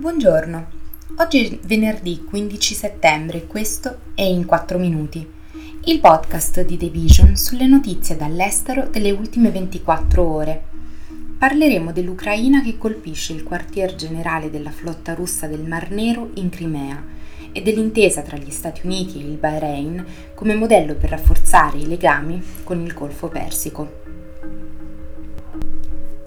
Buongiorno, oggi è venerdì 15 settembre e questo è In 4 Minuti, il podcast di The Vision sulle notizie dall'estero delle ultime 24 ore. Parleremo dell'Ucraina che colpisce il quartier generale della flotta russa del Mar Nero in Crimea e dell'intesa tra gli Stati Uniti e il Bahrain come modello per rafforzare i legami con il Golfo Persico.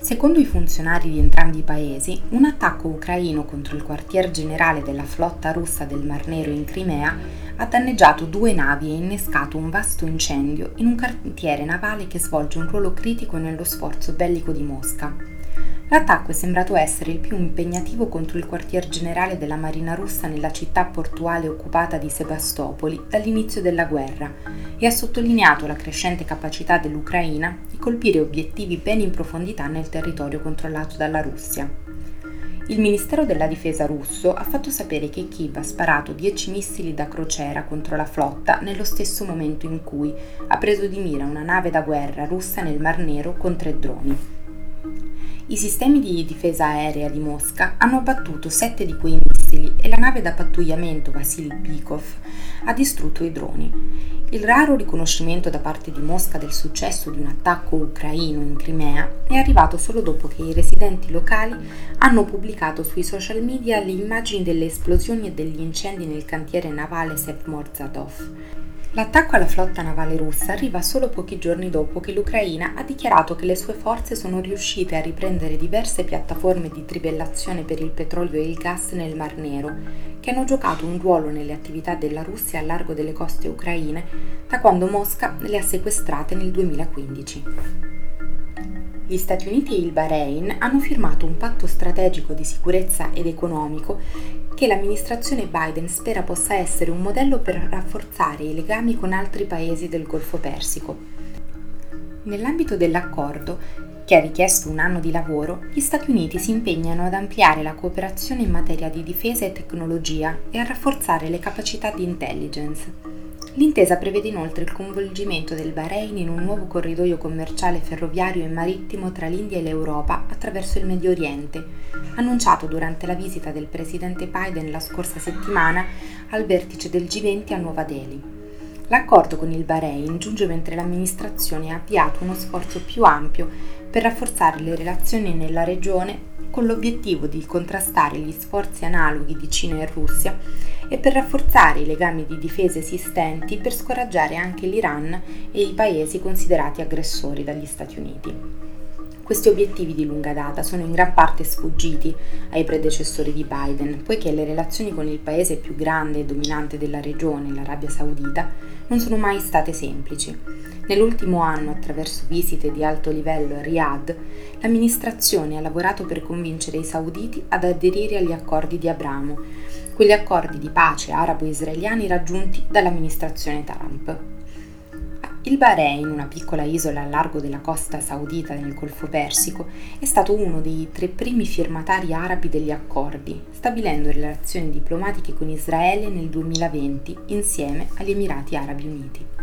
Secondo i funzionari di entrambi i paesi, un attacco ucraino contro il quartier generale della flotta russa del Mar Nero in Crimea ha danneggiato due navi e innescato un vasto incendio in un cantiere navale che svolge un ruolo critico nello sforzo bellico di Mosca. L'attacco è sembrato essere il più impegnativo contro il quartier generale della Marina russa nella città portuale occupata di Sebastopoli dall'inizio della guerra e ha sottolineato la crescente capacità dell'Ucraina di colpire obiettivi ben in profondità nel territorio controllato dalla Russia. Il Ministero della Difesa russo ha fatto sapere che Kiev ha sparato 10 missili da crociera contro la flotta nello stesso momento in cui ha preso di mira una nave da guerra russa nel Mar Nero con tre droni. I sistemi di difesa aerea di Mosca hanno abbattuto sette di quei missili e la nave da pattugliamento Vasily Bikov ha distrutto i droni. Il raro riconoscimento da parte di Mosca del successo di un attacco ucraino in Crimea è arrivato solo dopo che i residenti locali hanno pubblicato sui social media le immagini delle esplosioni e degli incendi nel cantiere navale Sevmorzadov L'attacco alla flotta navale russa arriva solo pochi giorni dopo che l'Ucraina ha dichiarato che le sue forze sono riuscite a riprendere diverse piattaforme di trivellazione per il petrolio e il gas nel Mar Nero, che hanno giocato un ruolo nelle attività della Russia a largo delle coste ucraine da quando Mosca le ha sequestrate nel 2015. Gli Stati Uniti e il Bahrain hanno firmato un patto strategico di sicurezza ed economico che l'amministrazione Biden spera possa essere un modello per rafforzare i legami con altri paesi del Golfo Persico. Nell'ambito dell'accordo, che ha richiesto un anno di lavoro, gli Stati Uniti si impegnano ad ampliare la cooperazione in materia di difesa e tecnologia e a rafforzare le capacità di intelligence. L'intesa prevede inoltre il coinvolgimento del Bahrain in un nuovo corridoio commerciale ferroviario e marittimo tra l'India e l'Europa attraverso il Medio Oriente, annunciato durante la visita del presidente Biden la scorsa settimana al vertice del G20 a Nuova Delhi. L'accordo con il Bahrain giunge mentre l'amministrazione ha avviato uno sforzo più ampio per rafforzare le relazioni nella regione con l'obiettivo di contrastare gli sforzi analoghi di Cina e Russia e per rafforzare i legami di difesa esistenti per scoraggiare anche l'Iran e i paesi considerati aggressori dagli Stati Uniti. Questi obiettivi di lunga data sono in gran parte sfuggiti ai predecessori di Biden, poiché le relazioni con il paese più grande e dominante della regione, l'Arabia Saudita, non sono mai state semplici. Nell'ultimo anno, attraverso visite di alto livello a Riyadh, l'amministrazione ha lavorato per convincere i sauditi ad aderire agli accordi di Abramo, quegli accordi di pace arabo-israeliani raggiunti dall'amministrazione Trump. Il Bahrain, una piccola isola a largo della costa saudita nel Golfo Persico, è stato uno dei tre primi firmatari arabi degli accordi, stabilendo relazioni diplomatiche con Israele nel 2020 insieme agli Emirati Arabi Uniti.